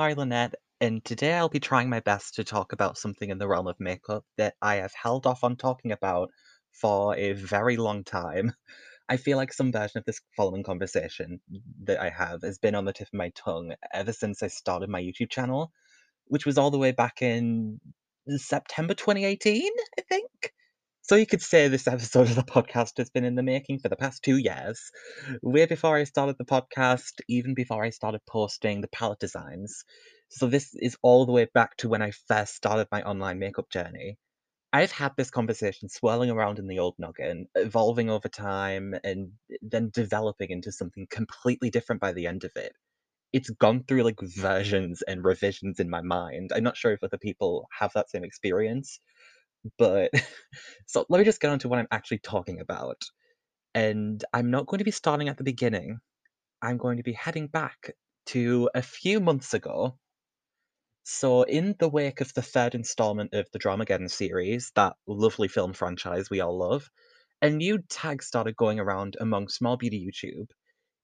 Hi there. I'm Ari Lynette, and today I'll be trying my best to talk about something in the realm of makeup that I have held off on talking about for a very long time. I feel like some version of this following conversation that I have has been on the tip of my tongue ever since I started my YouTube channel, which was all the way back in September 2018, I think. So you could say this episode of the podcast has been in the making for the past two years. Way before I started the podcast, even before I started posting the palette designs. So this is all the way back to when I first started my online makeup journey. I've had this conversation swirling around in the old noggin, evolving over time, and then developing into something completely different by the end of it. It's gone through like versions and revisions in my mind. I'm not sure if other people have that same experience, but so let me just get on to what I'm actually talking about. And I'm not going to be starting at the beginning. I'm going to be heading back to a few months ago. So, in the wake of the third installment of the Dramageddon series, that lovely film franchise we all love, a new tag started going around among small beauty YouTube.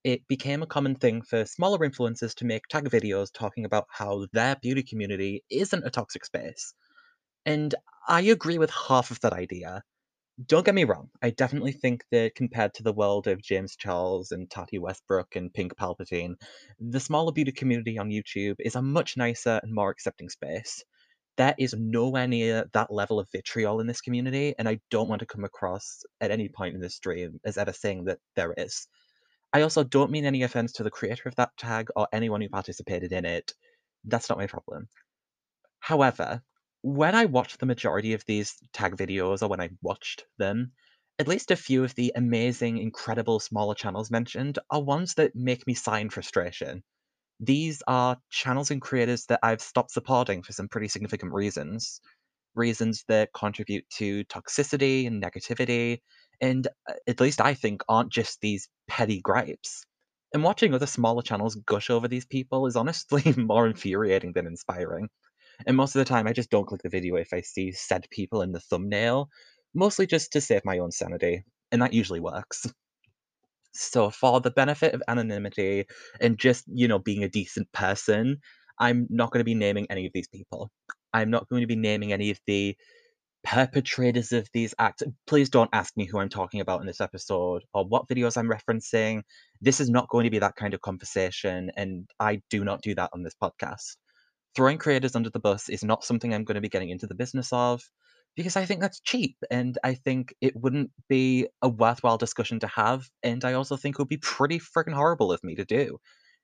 It became a common thing for smaller influencers to make tag videos talking about how their beauty community isn't a toxic space. And I agree with half of that idea. Don't get me wrong, I definitely think that compared to the world of James Charles and Tati Westbrook and Pink Palpatine, the smaller beauty community on YouTube is a much nicer and more accepting space. There is nowhere near that level of vitriol in this community, and I don't want to come across at any point in this stream as ever saying that there is. I also don't mean any offense to the creator of that tag or anyone who participated in it. That's not my problem. However, when I watched the majority of these tag videos, or when I watched them, at least a few of the amazing, incredible smaller channels mentioned are ones that make me sigh in frustration. These are channels and creators that I've stopped supporting for some pretty significant reasons. Reasons that contribute to toxicity and negativity, and uh, at least I think aren't just these petty gripes. And watching other smaller channels gush over these people is honestly more infuriating than inspiring. And most of the time, I just don't click the video if I see said people in the thumbnail, mostly just to save my own sanity, and that usually works. So, for the benefit of anonymity and just, you know, being a decent person, I'm not going to be naming any of these people. I'm not going to be naming any of the perpetrators of these acts. Please don't ask me who I'm talking about in this episode or what videos I'm referencing. This is not going to be that kind of conversation, and I do not do that on this podcast throwing creators under the bus is not something I'm going to be getting into the business of because I think that's cheap and I think it wouldn't be a worthwhile discussion to have. And I also think it would be pretty freaking horrible of me to do.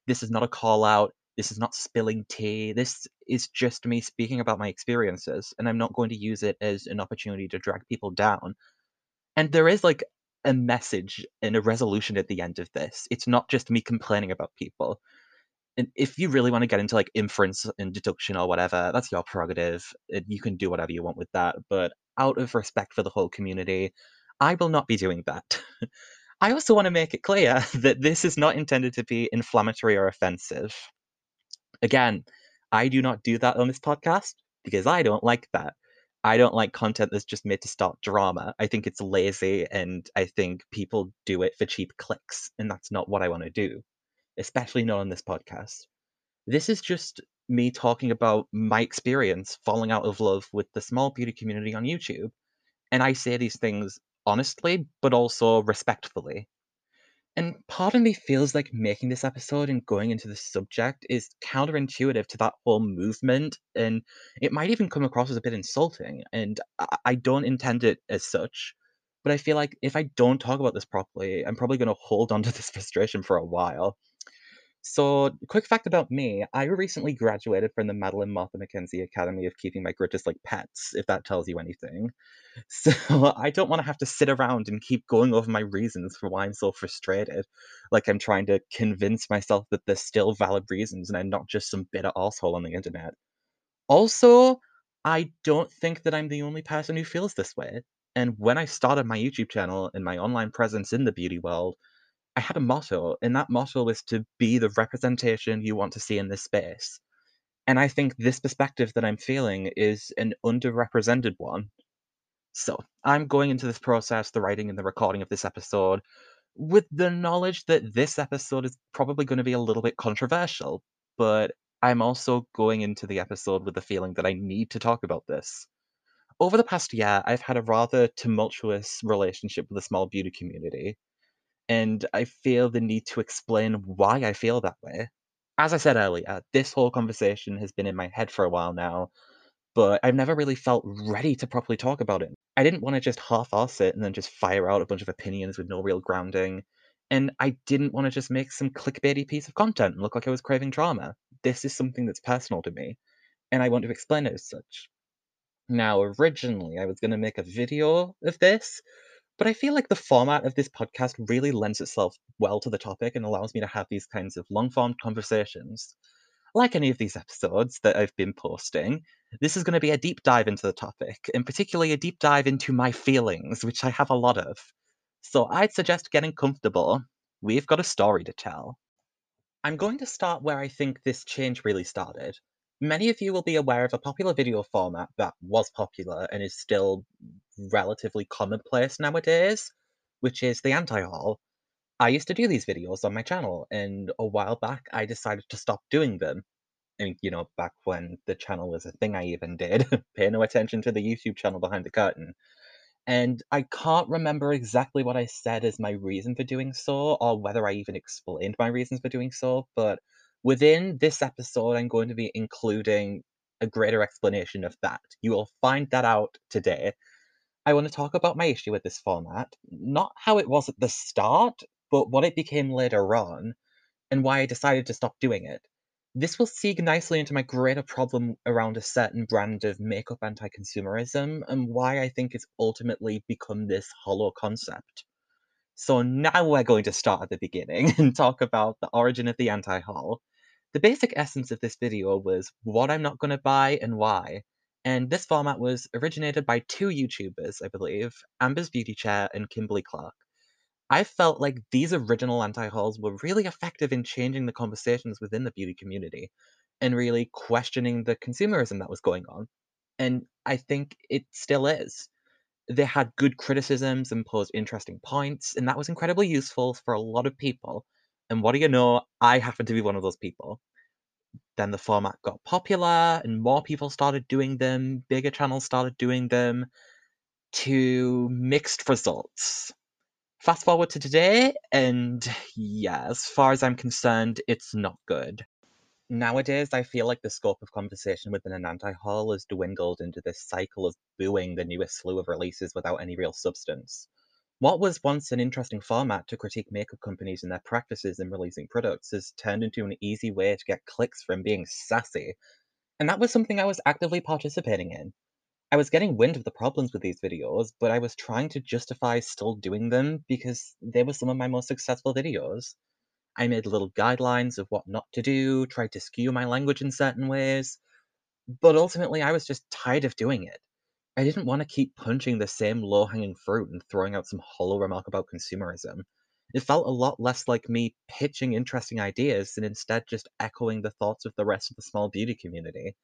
This is not a call out. This is not spilling tea. This is just me speaking about my experiences. And I'm not going to use it as an opportunity to drag people down. And there is like a message and a resolution at the end of this. It's not just me complaining about people and if you really want to get into like inference and deduction or whatever, that's your prerogative. You can do whatever you want with that. But out of respect for the whole community, I will not be doing that. I also want to make it clear that this is not intended to be inflammatory or offensive. Again, I do not do that on this podcast because I don't like that. I don't like content that's just made to start drama. I think it's lazy and I think people do it for cheap clicks, and that's not what I want to do especially not on this podcast. This is just me talking about my experience falling out of love with the small beauty community on YouTube. And I say these things honestly, but also respectfully. And part of me feels like making this episode and going into the subject is counterintuitive to that whole movement. And it might even come across as a bit insulting. And I, don't intend it as such. But I feel like if I don't talk about this properly, I'm probably going to hold on to this frustration for a while. So, quick fact about me, I recently graduated from the Madeline Martha McKenzie Academy of Keeping My Grudges Like Pets, if that tells you anything. So, I don't want to have to sit around and keep going over my reasons for why I'm so frustrated. Like I'm trying to convince myself that there's still valid reasons and I'm not just some bitter asshole on the internet. Also, I don't think that I'm the only person who feels this way. And when I started my YouTube channel and my online presence in the beauty world, I had a motto, and that motto was to be the representation you want to see in this space. And I think this perspective that I'm feeling is an underrepresented one. So I'm going into this process, the writing and the recording of this episode, with the knowledge that this episode is probably going to be a little bit controversial but I'm also going into the episode with the feeling that I need to talk about this. Over the past year, I've had a rather tumultuous relationship with the small beauty community, and I feel the need to explain why I feel that way. As I said earlier, this whole conversation has been in my head for a while now, but I've never really felt ready to properly talk about it. I didn't want to just half-ass it and then just fire out a bunch of opinions with no real grounding. And I didn't want to just make some clickbaity piece of content and look like I was craving drama. This is something that's personal to me, and I want to explain it as such. Now, originally, I was going to make a video of this, but I feel like the format of this podcast really lends itself well to the topic and allows me to have these kinds of long form conversations. Like any of these episodes that I've been posting, this is going to be a deep dive into the topic, and particularly a deep dive into my feelings, which I have a lot of. So I'd suggest getting comfortable. We've got a story to tell. I'm going to start where I think this change really started. Many of you will be aware of a popular video format that was popular and is still relatively commonplace nowadays, which is the anti-haul. I used to do these videos on my channel, and a while back I decided to stop doing them. I mean, you know, back when the channel was a thing I even did. Pay no attention to the YouTube channel behind the curtain. And I can't remember exactly what I said as my reason for doing so, or whether I even explained my reasons for doing so, but within this episode, I'm going to be including a greater explanation of that. You will find that out today. I want to talk about my issue with this format, not how it was at the start, but what it became later on, and why I decided to stop doing it. This will segue nicely into my greater problem around a certain brand of makeup anti-consumerism, and why I think it's ultimately become this hollow concept. So now we're going to start at the beginning and talk about the origin of the anti-haul. The basic essence of this video was what I'm not going to buy and why. And this format was originated by two YouTubers, I believe, Amber's Beauty Chair and Kimberly Clark. I felt like these original anti-hauls were really effective in changing the conversations within the beauty community and really questioning the consumerism that was going on. And I think it still is. They had good criticisms and posed interesting points, and that was incredibly useful for a lot of people. And what do you know? I happen to be one of those people. Then the format got popular, and more people started doing them, bigger channels started doing them, to mixed results. Fast forward to today, and yeah, as far as I'm concerned, it's not good. Nowadays, I feel like the scope of conversation within an anti-haul has dwindled into this cycle of booing the newest slew of releases without any real substance. What was once an interesting format to critique makeup companies and their practices in releasing products has turned into an easy way to get clicks from being sassy, and that was something I was actively participating in. I was getting wind of the problems with these videos, but I was trying to justify still doing them because they were some of my most successful videos. I made little guidelines of what not to do, tried to skew my language in certain ways, but ultimately I was just tired of doing it. I didn't want to keep punching the same low hanging fruit and throwing out some hollow remark about consumerism. It felt a lot less like me pitching interesting ideas and instead just echoing the thoughts of the rest of the small beauty community.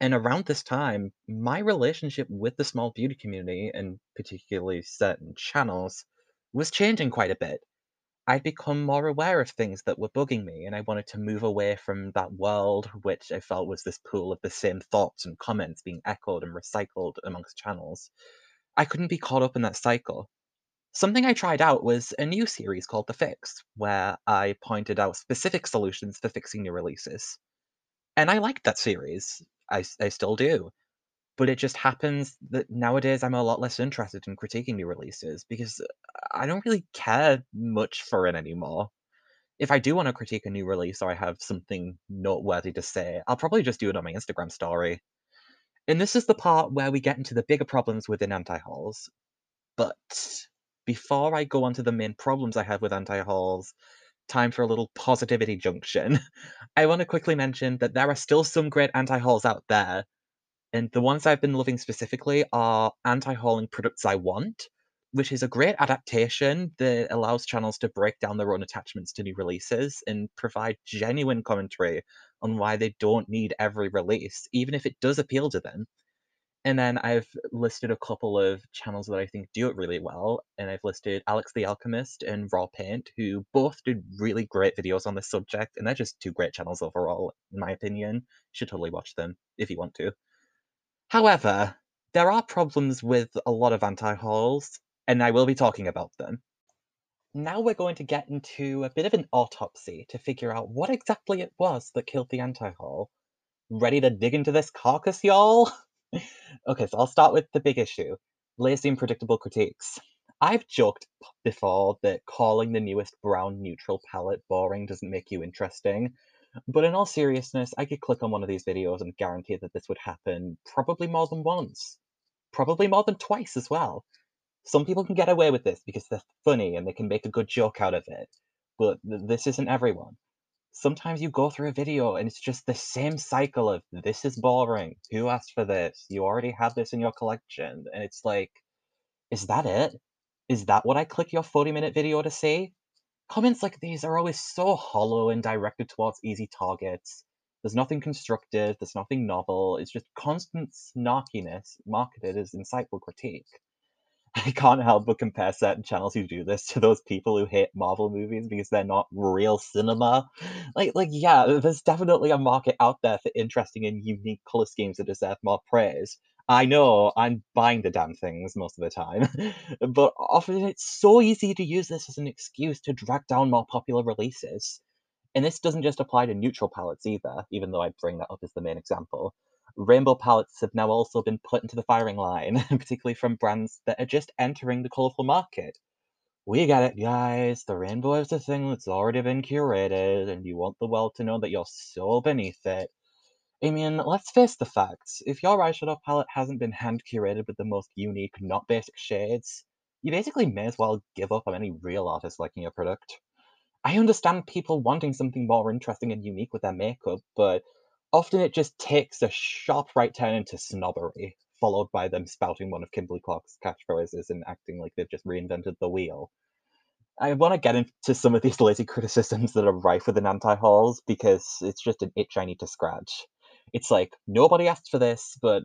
And around this time, my relationship with the small beauty community, and particularly certain channels, was changing quite a bit. I'd become more aware of things that were bugging me, and I wanted to move away from that world, which I felt was this pool of the same thoughts and comments being echoed and recycled amongst channels. I couldn't be caught up in that cycle. Something I tried out was a new series called The Fix, where I pointed out specific solutions for fixing new releases. And I liked that series. I still do. But it just happens that nowadays I'm a lot less interested in critiquing new releases because I don't really care much for it anymore. If I do want to critique a new release or I have something noteworthy to say, I'll probably just do it on my Instagram story. And this is the part where we get into the bigger problems within anti-hauls. But before I go on to the main problems I have with anti-hauls, time for a little positivity junction. I want to quickly mention that there are still some great anti-hauls out there, and the ones I've been loving specifically are Anti-Hauling Products I Want, which is a great adaptation that allows channels to break down their own attachments to new releases and provide genuine commentary on why they don't need every release, even if it does appeal to them. And then I've listed a couple of channels that I think do it really well, and I've listed Alex the Alchemist and Raw Paint, who both did really great videos on this subject, and they're just 2 great channels overall, in my opinion. You should totally watch them if you want to. However, there are problems with a lot of anti-hauls, and I will be talking about them. Now we're going to get into a bit of an autopsy to figure out what exactly it was that killed the anti-haul. Ready to dig into this carcass, y'all? Okay, so I'll start with the big issue, lazy and predictable critiques. I've joked before that calling the newest brown neutral palette boring doesn't make you interesting, but in all seriousness, I could click on one of these videos and guarantee that this would happen probably more than once. Probably more than twice as well. Some people can get away with this because they're funny and they can make a good joke out of it, but th- this isn't everyone. Sometimes you go through a video and it's just the same cycle of this is boring. Who asked for this? You already have this in your collection. And it's like, is that it? Is that what I click your 40 minute video to see? Comments like these are always so hollow and directed towards easy targets. There's nothing constructive, there's nothing novel, it's just constant snarkiness marketed as insightful critique. I can't help but compare certain channels who do this to those people who hate Marvel movies because they're not real cinema. Like, like yeah, there's definitely a market out there for interesting and unique color schemes that deserve more praise. I know I'm buying the damn things most of the time, but often it's so easy to use this as an excuse to drag down more popular releases. And this doesn't just apply to neutral palettes either, even though I bring that up as the main example. Rainbow palettes have now also been put into the firing line, particularly from brands that are just entering the colourful market. We get it, guys. The rainbow is a thing that's already been curated, and you want the world to know that you're so beneath it. I mean, let's face the facts. If your eyeshadow palette hasn't been hand curated with the most unique, not basic shades, you basically may as well give up on any real artist liking your product. I understand people wanting something more interesting and unique with their makeup, but often it just takes a sharp right turn into snobbery, followed by them spouting one of Kimberly Clark's catchphrases and acting like they've just reinvented the wheel. I want to get into some of these lazy criticisms that are rife within anti-hauls because it's just an itch I need to scratch. It's like, nobody asked for this, but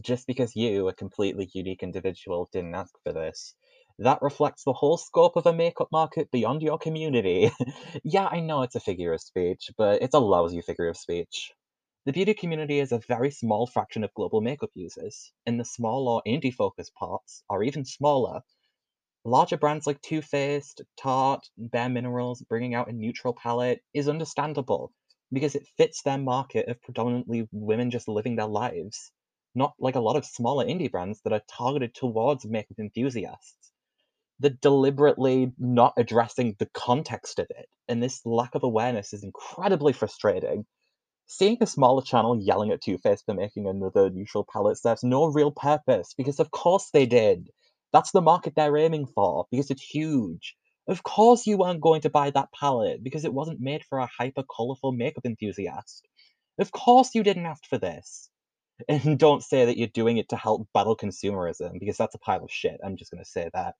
just because you, a completely unique individual, didn't ask for this, that reflects the whole scope of a makeup market beyond your community. yeah, I know it's a figure of speech, but it's a lousy figure of speech. The beauty community is a very small fraction of global makeup users, and the small or indie focused parts are even smaller. Larger brands like Too Faced, Tarte, Bare Minerals bringing out a neutral palette is understandable because it fits their market of predominantly women just living their lives, not like a lot of smaller indie brands that are targeted towards makeup enthusiasts. They're deliberately not addressing the context of it, and this lack of awareness is incredibly frustrating Seeing a smaller channel yelling at Too Faced for making another neutral palette serves no real purpose, because of course they did. That's the market they're aiming for, because it's huge. Of course you weren't going to buy that palette, because it wasn't made for a hyper colourful makeup enthusiast. Of course you didn't ask for this. And don't say that you're doing it to help battle consumerism, because that's a pile of shit. I'm just going to say that.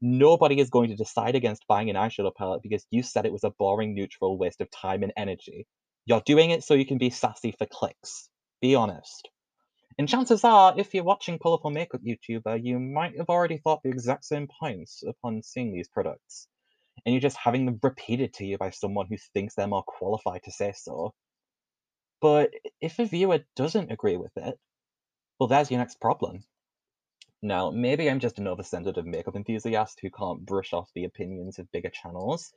Nobody is going to decide against buying an eyeshadow palette because you said it was a boring, neutral waste of time and energy. You're doing it so you can be sassy for clicks. Be honest. And chances are, if you're watching Colourful Makeup YouTuber, you might have already thought the exact same points upon seeing these products. And you're just having them repeated to you by someone who thinks they're more qualified to say so. But if a viewer doesn't agree with it, well, there's your next problem. Now, maybe I'm just an oversensitive makeup enthusiast who can't brush off the opinions of bigger channels,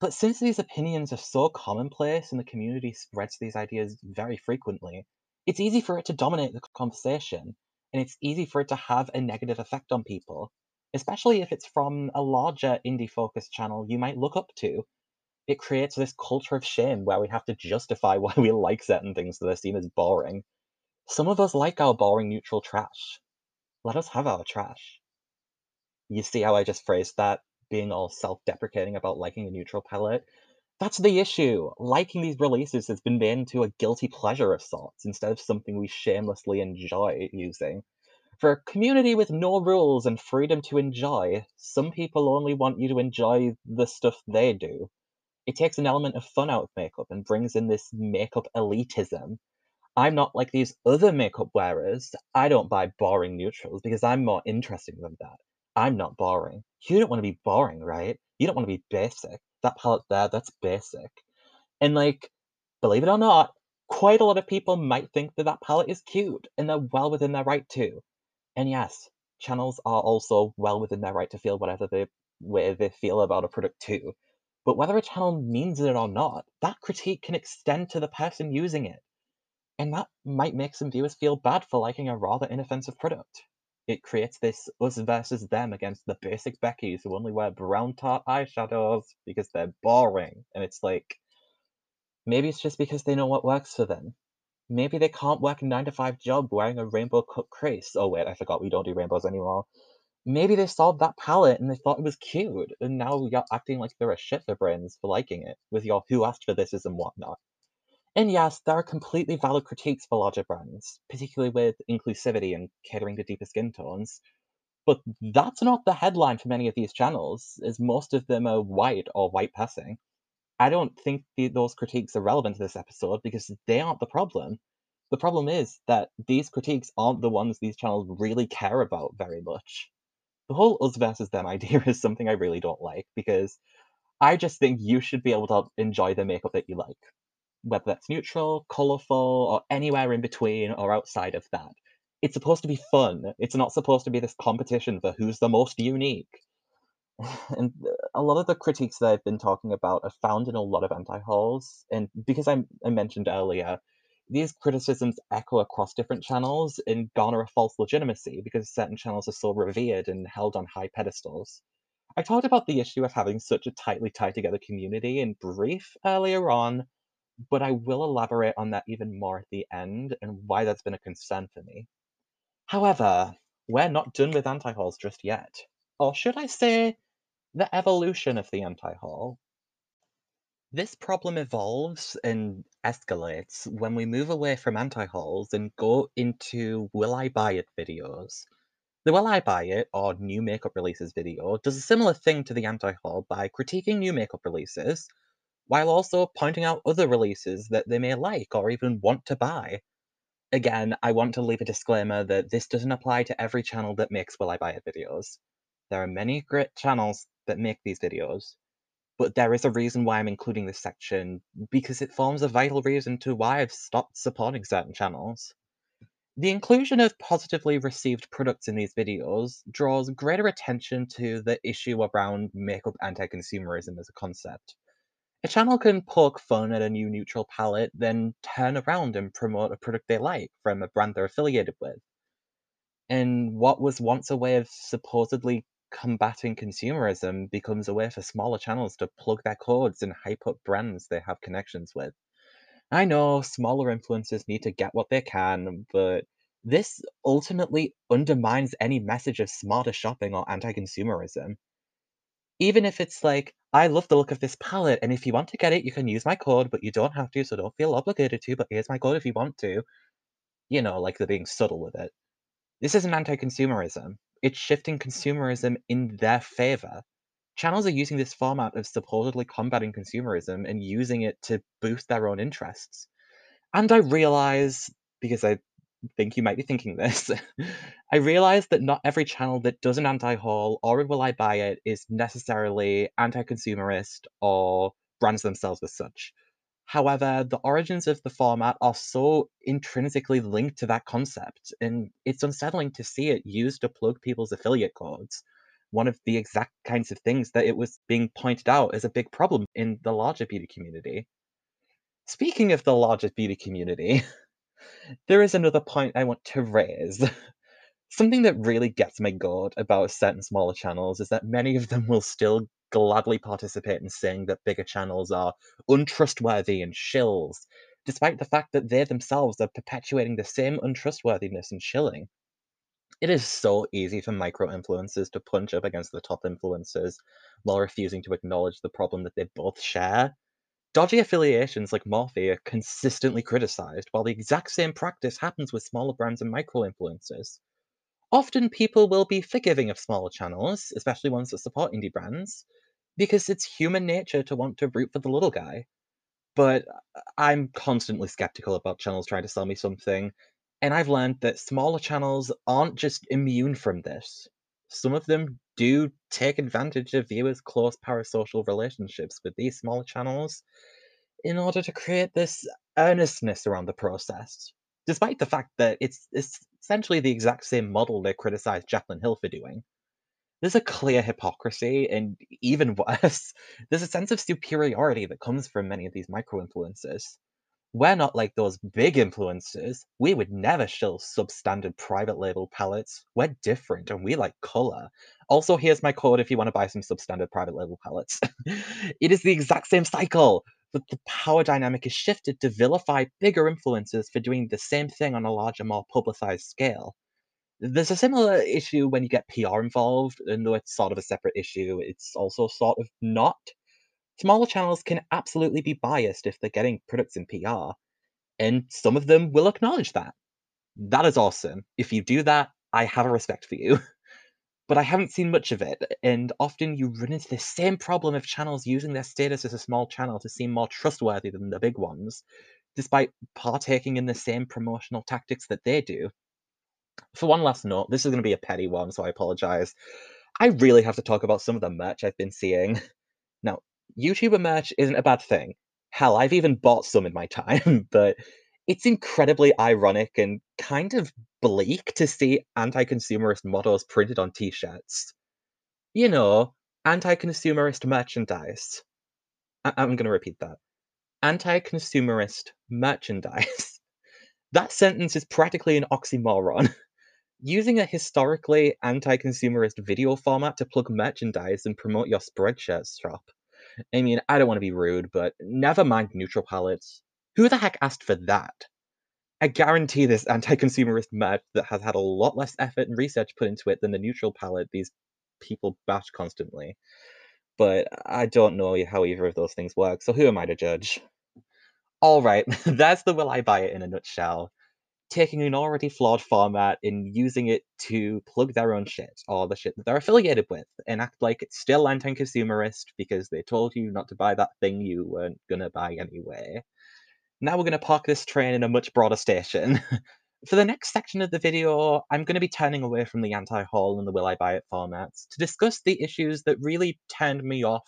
but since these opinions are so commonplace and the community spreads these ideas very frequently, it's easy for it to dominate the conversation, and it's easy for it to have a negative effect on people, especially if it's from a larger indie focused channel you might look up to. It creates this culture of shame where we have to justify why we like certain things that are seen as boring. Some of us like our boring neutral trash. Let us have our trash. You see how I just phrased that? being all self-deprecating about liking a neutral palette. That's the issue. Liking these releases has been made into a guilty pleasure of sorts instead of something we shamelessly enjoy using. For a community with no rules and freedom to enjoy, some people only want you to enjoy the stuff they do. It takes an element of fun out of makeup and brings in this makeup elitism. I'm not like these other makeup wearers. I don't buy boring neutrals because I'm more interesting than that. I'm not boring. You don't wanna be boring, right? You don't wanna be basic. That palette there, that's basic. And, like, believe it or not, quite a lot of people might think that that palette is cute, and they're well within their right to. And yes, channels are also well within their right to feel whatever they way they feel about a product too. But whether a channel means it or not, that critique can extend to the person using it. And that might make some viewers feel bad for liking a rather inoffensive product. It creates this us versus them against the basic Beckys who only wear brown Tarte eyeshadows because they're boring. And it's like, maybe it's just because they know what works for them. Maybe they can't work a 9 to 5 job wearing a rainbow crease. Oh wait, I forgot we don't do rainbows anymore. Maybe they saw that palette and they thought it was cute, and now you're acting like they're a shit for brains for liking it, with your who asked for this is and whatnot. And yes, there are completely valid critiques for larger brands, particularly with inclusivity and catering to deeper skin tones. But that's not the headline for many of these channels, as most of them are white or white passing. I don't think the, those critiques are relevant to this episode because they aren't the problem. The problem is that these critiques aren't the ones these channels really care about very much. The whole us versus them idea is something I really don't like because I just think you should be able to enjoy the makeup that you like, whether that's neutral, colorful, or anywhere in between or outside of that. It's supposed to be fun. It's not supposed to be this competition for who's the most unique. And a lot of the critiques that I've been talking about are found in a lot of anti-hauls, and because I, I mentioned earlier, these criticisms echo across different channels and garner a false legitimacy because certain channels are so revered and held on high pedestals. I talked about the issue of having such a tightly tied together community in brief earlier on, but I will elaborate on that even more at the end and why that's been a concern for me. However, we're not done with anti-hauls just yet. Or should I say, the evolution of the anti-haul. This problem evolves and escalates when we move away from anti-hauls and go into will I buy it videos. The will I buy it or new makeup releases video does a similar thing to the anti-haul by critiquing new makeup releases, while also pointing out other releases that they may like or even want to buy. Again, I want to leave a disclaimer that this doesn't apply to every channel that makes will I buy it videos. There are many great channels that make these videos, but there is a reason why I'm including this section, because it forms a vital reason to why I've stopped supporting certain channels. The inclusion of positively received products in these videos draws greater attention to the issue around makeup anti-consumerism as a concept. A channel can poke fun at a new neutral palette, then turn around and promote a product they like from a brand they're affiliated with. And what was once a way of supposedly combating consumerism becomes a way for smaller channels to plug their codes and hype up brands they have connections with. I know smaller influencers need to get what they can, but this ultimately undermines any message of smarter shopping or anti consumerism. Even if it's like, I love the look of this palette, and if you want to get it, you can use my code, but you don't have to, so don't feel obligated to, but here's my code if you want to. You know, like they're being subtle with it. This isn't anti consumerism. It's shifting consumerism in their favor. Channels are using this format of supposedly combating consumerism and using it to boost their own interests. And I realize, because I think you might be thinking this, I realize that not every channel that does an anti-haul or will I buy it is necessarily anti-consumerist or brands themselves as such. However, the origins of the format are so intrinsically linked to that concept, and it's unsettling to see it used to plug people's affiliate codes. One of the exact kinds of things that it was being pointed out as a big problem in the larger beauty community. Speaking of the larger beauty community, there is another point I want to raise. Something that really gets my goat about certain smaller channels is that many of them will still gladly participate in saying that bigger channels are untrustworthy and shills, despite the fact that they themselves are perpetuating the same untrustworthiness and shilling. It is so easy for micro influencers to punch up against the top influencers while refusing to acknowledge the problem that they both share. Dodgy affiliations like Morphe are consistently criticized, while the exact same practice happens with smaller brands and micro influencers. Often people will be forgiving of smaller channels, especially ones that support indie brands, because it's human nature to want to root for the little guy. but uh, I'm constantly skeptical about channels trying to sell me something, and I've learned that smaller channels aren't just immune from this. Some of them do take advantage of viewers' close parasocial relationships with these smaller channels in order to create this earnestness around the process, despite the fact that it's, it's essentially the exact same model they criticized Jaclyn Hill for doing. There's a clear hypocrisy, and even worse, there's a sense of superiority that comes from many of these micro influencers. We're not like those big influencers. We would never shill substandard private label palettes. We're different and we like color. Also, here's my code if you want to buy some substandard private label palettes. it is the exact same cycle, but the power dynamic is shifted to vilify bigger influencers for doing the same thing on a larger, more publicized scale. There's a similar issue when you get PR involved, and though it's sort of a separate issue, it's also sort of not. Smaller channels can absolutely be biased if they're getting products in PR, and some of them will acknowledge that. That is awesome. If you do that, I have a respect for you. but I haven't seen much of it, and often you run into the same problem of channels using their status as a small channel to seem more trustworthy than the big ones, despite partaking in the same promotional tactics that they do. For one last note, this is going to be a petty one, so I apologize. I really have to talk about some of the merch I've been seeing. Now, YouTuber merch isn't a bad thing. Hell, I've even bought some in my time, but it's incredibly ironic and kind of bleak to see anti consumerist models printed on t shirts. You know, anti consumerist merchandise. I- I'm going to repeat that anti consumerist merchandise. that sentence is practically an oxymoron. Using a historically anti-consumerist video format to plug merchandise and promote your Spreadshirt shop. I mean, I don't want to be rude, but never mind neutral palettes. Who the heck asked for that? I guarantee this anti-consumerist merch that has had a lot less effort and research put into it than the neutral palette these people bash constantly. But I don't know how either of those things work, so who am I to judge? Alright, that's the will I buy it in a nutshell taking an already flawed format and using it to plug their own shit or the shit that they're affiliated with and act like it's still anti-consumerist because they told you not to buy that thing you weren't gonna buy anyway. Now we're gonna park this train in a much broader station. For the next section of the video, I'm going to be turning away from the anti-haul and the will I buy it formats to discuss the issues that really turned me off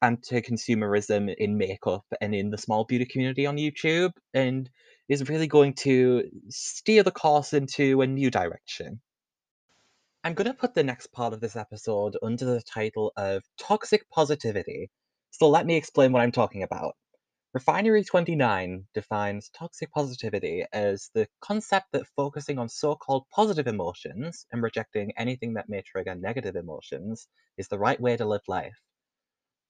anti-consumerism in makeup and in the small beauty community on YouTube and is really going to steer the course into a new direction. I'm going to put the next part of this episode under the title of Toxic Positivity, so let me explain what I'm talking about. Refinery29 defines toxic positivity as the concept that focusing on so called positive emotions and rejecting anything that may trigger negative emotions is the right way to live life.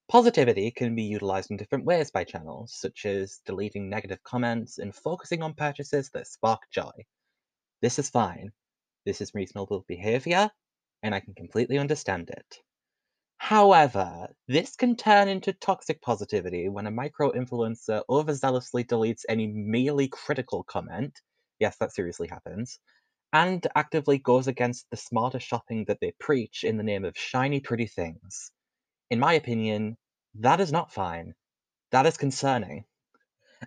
Positivity can be utilized in different ways by channels, such as deleting negative comments and focusing on purchases that spark joy. This is fine. This is reasonable behavior, and I can completely understand it. However, this can turn into toxic positivity when a micro influencer overzealously deletes any merely critical comment. Yes, that seriously happens. And actively goes against the smarter shopping that they preach in the name of shiny, pretty things in my opinion, that is not fine. That is concerning.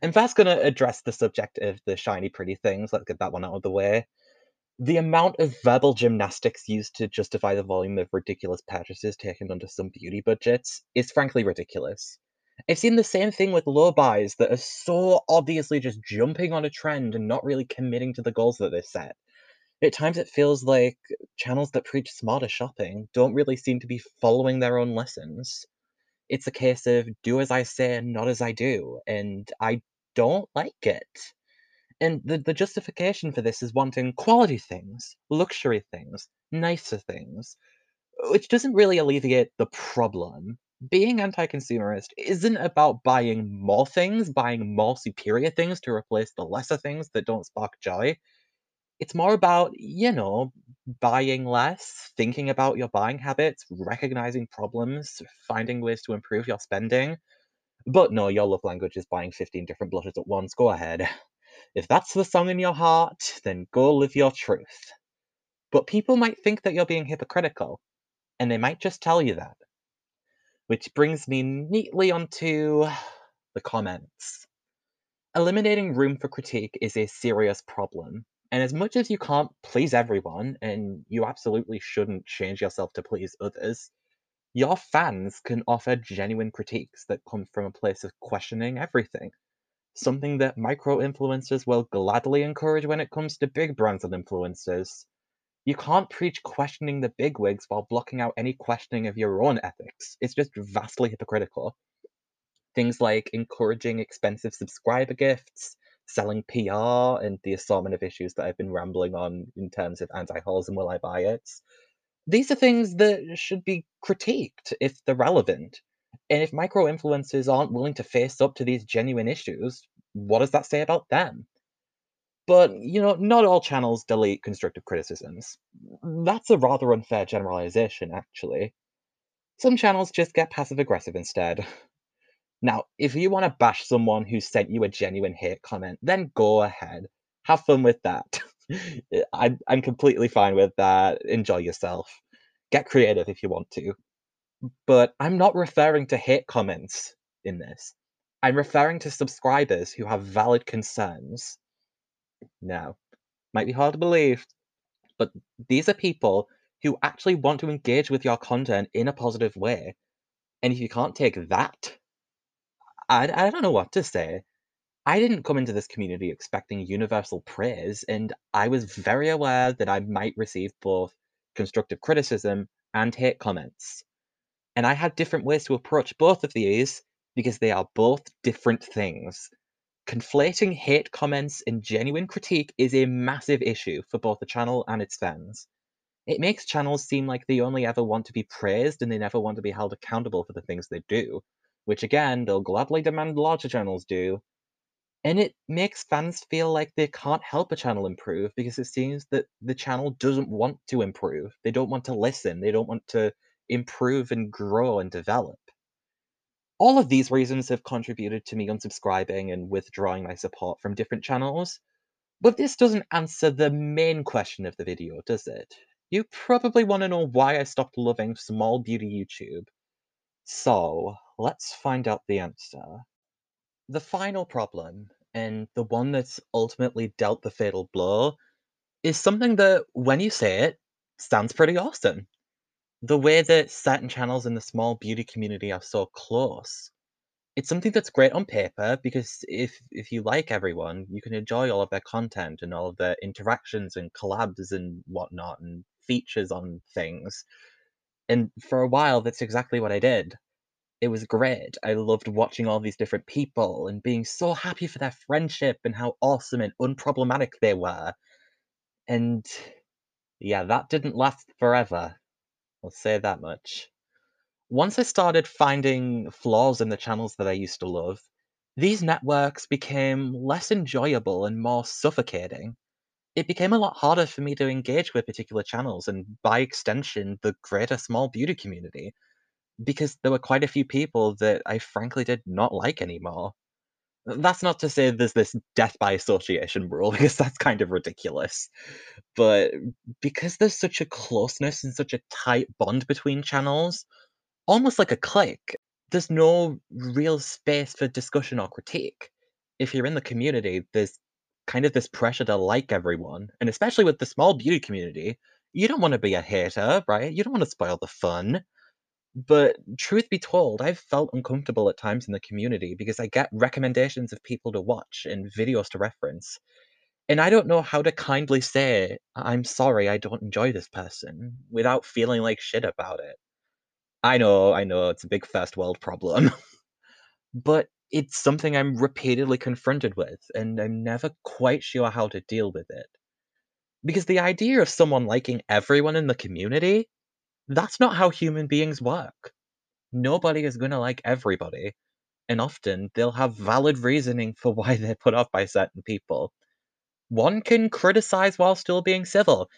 And that's going to address the subject of the shiny, pretty things. Let's get that one out of the way. The amount of verbal gymnastics used to justify the volume of ridiculous purchases taken under some beauty budgets is frankly ridiculous. I've seen the same thing with low buys that are so obviously just jumping on a trend and not really committing to the goals that they set. At times, it feels like channels that preach smarter shopping don't really seem to be following their own lessons. It's a case of do as I say not as I do, and I don't like it. And the, the justification for this is wanting quality things, luxury things, nicer things, which doesn't really alleviate the problem. Being anti consumerist isn't about buying more things, buying more superior things to replace the lesser things that don't spark joy. It's more about, you know, buying less, thinking about your buying habits, recognizing problems, finding ways to improve your spending. But no, your love language is buying 15 different blushes at once. Go ahead. If that's the song in your heart, then go live your truth. But people might think that you're being hypocritical, and they might just tell you that. Which brings me neatly onto the comments. Eliminating room for critique is a serious problem, and as much as you can't please everyone, and you absolutely shouldn't change yourself to please others, your fans can offer genuine critiques that come from a place of questioning everything. Something that micro influencers will gladly encourage when it comes to big brands and influencers. You can't preach questioning the bigwigs while blocking out any questioning of your own ethics. It's just vastly hypocritical. Things like encouraging expensive subscriber gifts, selling PR, and the assortment of issues that I've been rambling on in terms of anti-hauls and will I buy it. These are things that should be critiqued if they're relevant. And if micro influencers aren't willing to face up to these genuine issues, what does that say about them? But, you know, not all channels delete constructive criticisms. That's a rather unfair generalization, actually. Some channels just get passive aggressive instead. Now, if you want to bash someone who sent you a genuine hate comment, then go ahead. Have fun with that. I, I'm completely fine with that. Enjoy yourself. Get creative if you want to. But I'm not referring to hate comments in this. I'm referring to subscribers who have valid concerns. Now, might be hard to believe, but these are people who actually want to engage with your content in a positive way. And if you can't take that I I don't know what to say. I didn't come into this community expecting universal praise, and I was very aware that I might receive both constructive criticism and hate comments. And I had different ways to approach both of these because they are both different things. Conflating hate comments and genuine critique is a massive issue for both the channel and its fans. It makes channels seem like they only ever want to be praised and they never want to be held accountable for the things they do which again, they'll gladly demand larger channels do. And it makes fans feel like they can't help a channel improve because it seems that the channel doesn't want to improve. They don't want to listen. They don't want to improve and grow and develop. All of these reasons have contributed to me unsubscribing and withdrawing my support from different channels. But this doesn't answer the main question of the video, does it? You probably want to know why I stopped loving small beauty YouTube. So, let's find out the answer. The final problem, and the one that's ultimately dealt the fatal blow, is something that, when you say it, sounds pretty awesome. The way that certain channels in the small beauty community are so close. It's something that's great on paper because if if you like everyone, you can enjoy all of their content and all of their interactions and collabs and whatnot and features on things. And for a while, that's exactly what I did it was great. I loved watching all these different people and being so happy for their friendship and how awesome and unproblematic they were. And yeah, that didn't last forever. I'll say that much. Once I started finding flaws in the channels that I used to love, these networks became less enjoyable and more suffocating. It became a lot harder for me to engage with particular channels and, by extension, the greater small beauty community because there were quite a few people that I frankly did not like anymore. That's not to say there's this death by association rule, because that's kind of ridiculous. But because there's such a closeness and such a tight bond between channels, almost like a clique, there's no real space for discussion or critique. If you're in the community, there's kind of this pressure to like everyone, and especially with the small beauty community, you don't want to be a hater, right? You don't want to spoil the fun. But truth be told, I've felt uncomfortable at times in the community because I get recommendations of people to watch and videos to reference. And I don't know how to kindly say, I'm sorry, I don't enjoy this person without feeling like shit about it. I know, I know, it's a big first world problem. but it's something I'm repeatedly confronted with, and I'm never quite sure how to deal with it. Because the idea of someone liking everyone in the community that's not how human beings work. Nobody is gonna like everybody, and often they'll have valid reasoning for why they're put off by certain people. One can criticize while still being civil,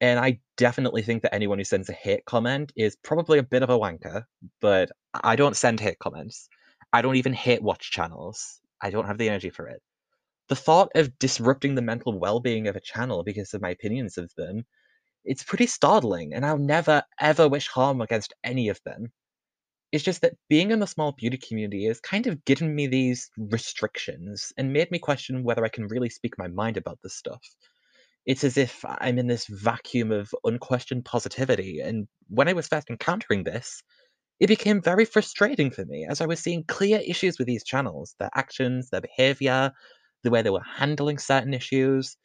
and I definitely think that anyone who sends a hate comment is probably a bit of a wanker, but I don't send hate comments. I don't even hate watch channels. I don't have the energy for it. The thought of disrupting the mental well-being of a channel because of my opinions of them it's pretty startling, and I'll never, ever wish harm against any of them. It's just that being in the small beauty community has kind of given me these restrictions and made me question whether I can really speak my mind about this stuff. It's as if I'm in this vacuum of unquestioned positivity, and when I was first encountering this, it became very frustrating for me as I was seeing clear issues with these channels, their actions, their behavior, the way they were handling certain issues,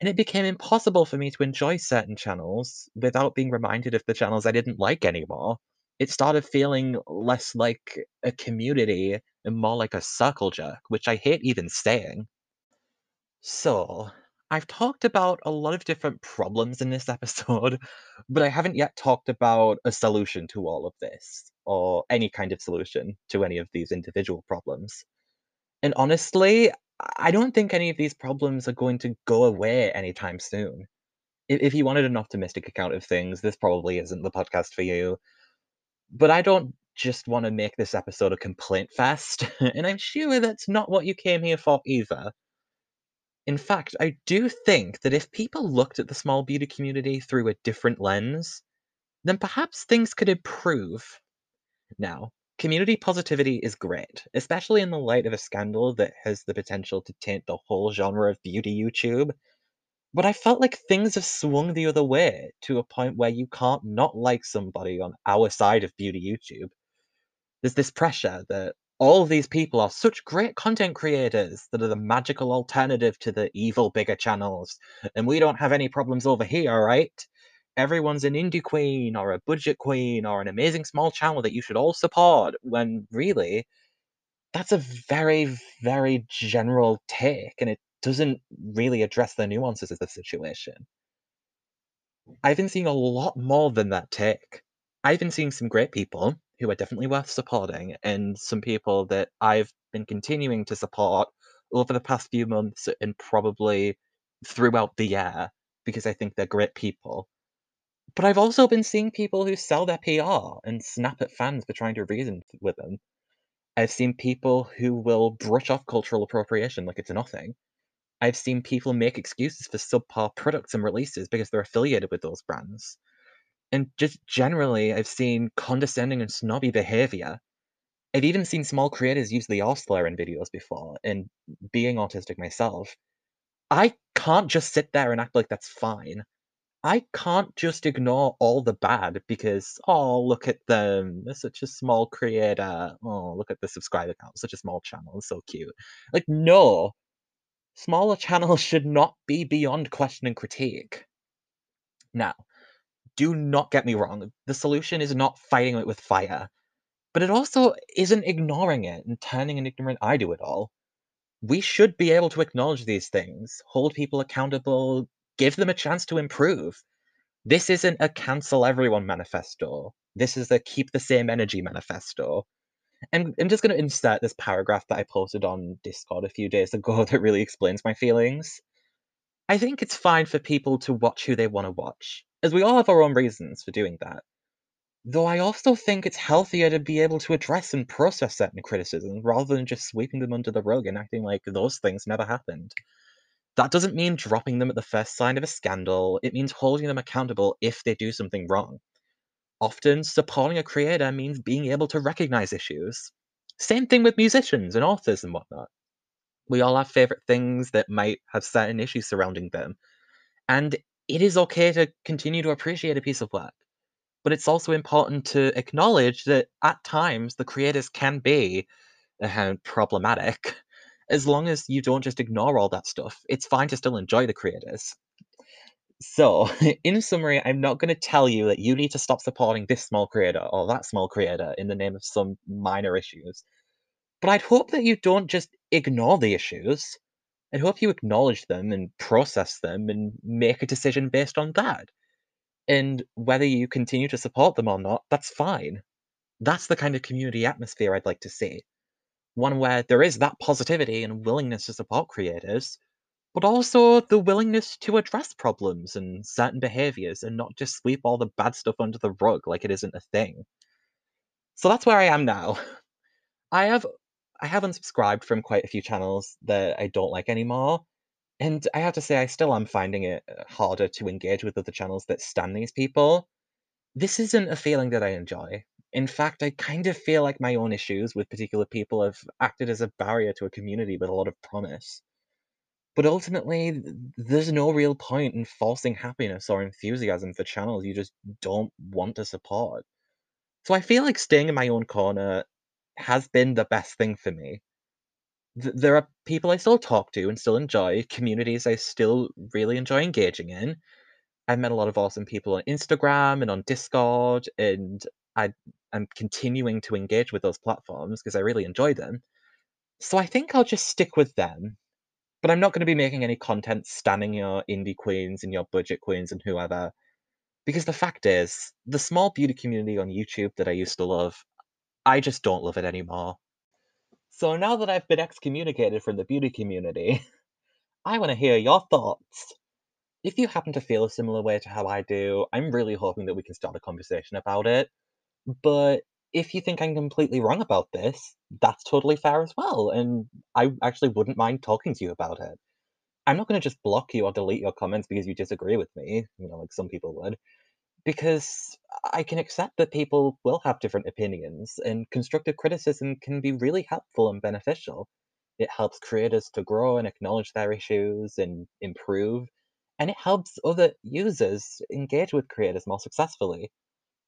and it became impossible for me to enjoy certain channels without being reminded of the channels I didn't like anymore. It started feeling less like a community and more like a circle jerk, which I hate even saying. So, I've talked about a lot of different problems in this episode, but I haven't yet talked about a solution to all of this, or any kind of solution to any of these individual problems. And honestly, I don't think any of these problems are going to go away anytime soon. If, if you wanted an optimistic account of things, this probably isn't the podcast for you. But I don't just want to make this episode a complaint fest, and I'm sure that's not what you came here for either. In fact, I do think that if people looked at the small beauty community through a different lens, then perhaps things could improve. Now, community positivity is great, especially in the light of a scandal that has the potential to taint the whole genre of beauty YouTube. But I felt like things have swung the other way to a point where you can't not like somebody on our side of beauty YouTube. There's this pressure that all these people are such great content creators that are the magical alternative to the evil bigger channels, and we don't have any problems over here, right? Everyone's an indie queen or a budget queen or an amazing small channel that you should all support, when really, that's a very, very general take, and it doesn't really address the nuances of the situation. I've been seeing a lot more than that take. I've been seeing some great people who are definitely worth supporting, and some people that I've been continuing to support over the past few months and probably throughout the year because I think they're great people. But I've also been seeing people who sell their PR and snap at fans for trying to reason with them. I've seen people who will brush off cultural appropriation like it's nothing. I've seen people make excuses for subpar products and releases because they're affiliated with those brands. And just generally, I've seen condescending and snobby behavior. I've even seen small creators use the R slur in videos before, and being autistic myself, I can't just sit there and act like that's fine. I can't just ignore all the bad because, oh, look at them. They're such a small creator. Oh, look at the subscriber count. Such a small channel. So cute. Like, no. Smaller channels should not be beyond question and critique. Now, do not get me wrong. The solution is not fighting it with fire, but it also isn't ignoring it and turning an ignorant eye to it all. We should be able to acknowledge these things, hold people accountable, give them a chance to improve. This isn't a cancel everyone manifesto. This is a keep the same energy manifesto. And I'm just going to insert this paragraph that I posted on Discord a few days ago that really explains my feelings. I think it's fine for people to watch who they want to watch, as we all have our own reasons for doing that. Though I also think it's healthier to be able to address and process certain criticisms rather than just sweeping them under the rug and acting like those things never happened. That doesn't mean dropping them at the first sign of a scandal, it means holding them accountable if they do something wrong. Often, supporting a creator means being able to recognize issues. Same thing with musicians and authors and whatnot. We all have favorite things that might have certain issues surrounding them. And it is okay to continue to appreciate a piece of work. But it's also important to acknowledge that at times the creators can be uh, problematic. As long as you don't just ignore all that stuff, it's fine to still enjoy the creators. So, in summary, I'm not going to tell you that you need to stop supporting this small creator or that small creator in the name of some minor issues. But I'd hope that you don't just ignore the issues. I'd hope you acknowledge them and process them and make a decision based on that. And whether you continue to support them or not, that's fine. That's the kind of community atmosphere I'd like to see. One where there is that positivity and willingness to support creators, but also the willingness to address problems and certain behaviors and not just sweep all the bad stuff under the rug like it isn't a thing. So that's where I am now. I have I have unsubscribed from quite a few channels that I don't like anymore, and I have to say I still am finding it uh, harder to engage with other channels that stan these people. This isn't a feeling that I enjoy. In fact, I kind of feel like my own issues with particular people have acted as a barrier to a community with a lot of promise. But ultimately, there's no real point in forcing happiness or enthusiasm for channels you just don't want to support. So I feel like staying in my own corner has been the best thing for me. Th there are people I still talk to and still enjoy, communities I still really enjoy engaging in. I've met a lot of awesome people on Instagram and on Discord, and I I'm continuing to engage with those platforms because I really enjoy them. So I think I'll just stick with them, but I'm not gonna be making any content standing your indie queens and your budget queens and whoever, because the fact is, the small beauty community on YouTube that I used to love, I just don't love it anymore. So now that I've been excommunicated from the beauty community, I wanna hear your thoughts. If you happen to feel a similar way to how I do, I'm really hoping that we can start a conversation about it. But if you think I'm completely wrong about this, that's totally fair as well, and I actually wouldn't mind talking to you about it. I'm not gonna just block you or delete your comments because you disagree with me, you know, like some people would, because I can accept that people will have different opinions, and constructive criticism can be really helpful and beneficial. It helps creators to grow and acknowledge their issues and improve, and it helps other users engage with creators more successfully.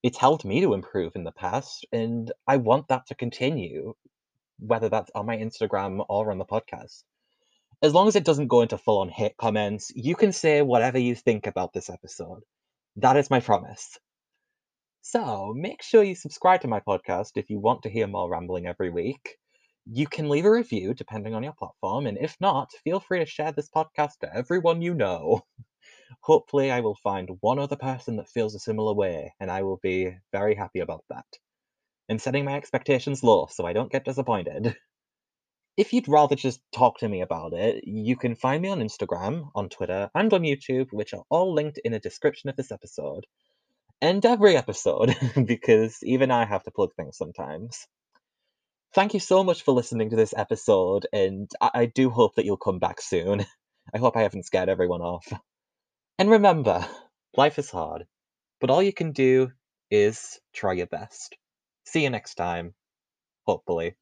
It's helped me to improve in the past, and I want that to continue, whether that's on my Instagram or on the podcast. As long as it doesn't go into full on hate comments, you can say whatever you think about this episode. That is my promise. So make sure you subscribe to my podcast if you want to hear more rambling every week. You can leave a review depending on your platform, and if not, feel free to share this podcast to everyone you know. Hopefully, I will find one other person that feels a similar way, and I will be very happy about that. I'm setting my expectations low so I don't get disappointed. If you'd rather just talk to me about it, you can find me on Instagram, on Twitter, and on YouTube, which are all linked in the description of this episode. And every episode, because even I have to plug things sometimes. Thank you so much for listening to this episode, and I, I do hope that you'll come back soon. I hope I haven't scared everyone off. And remember, life is hard, but all you can do is try your best. See you next time, hopefully.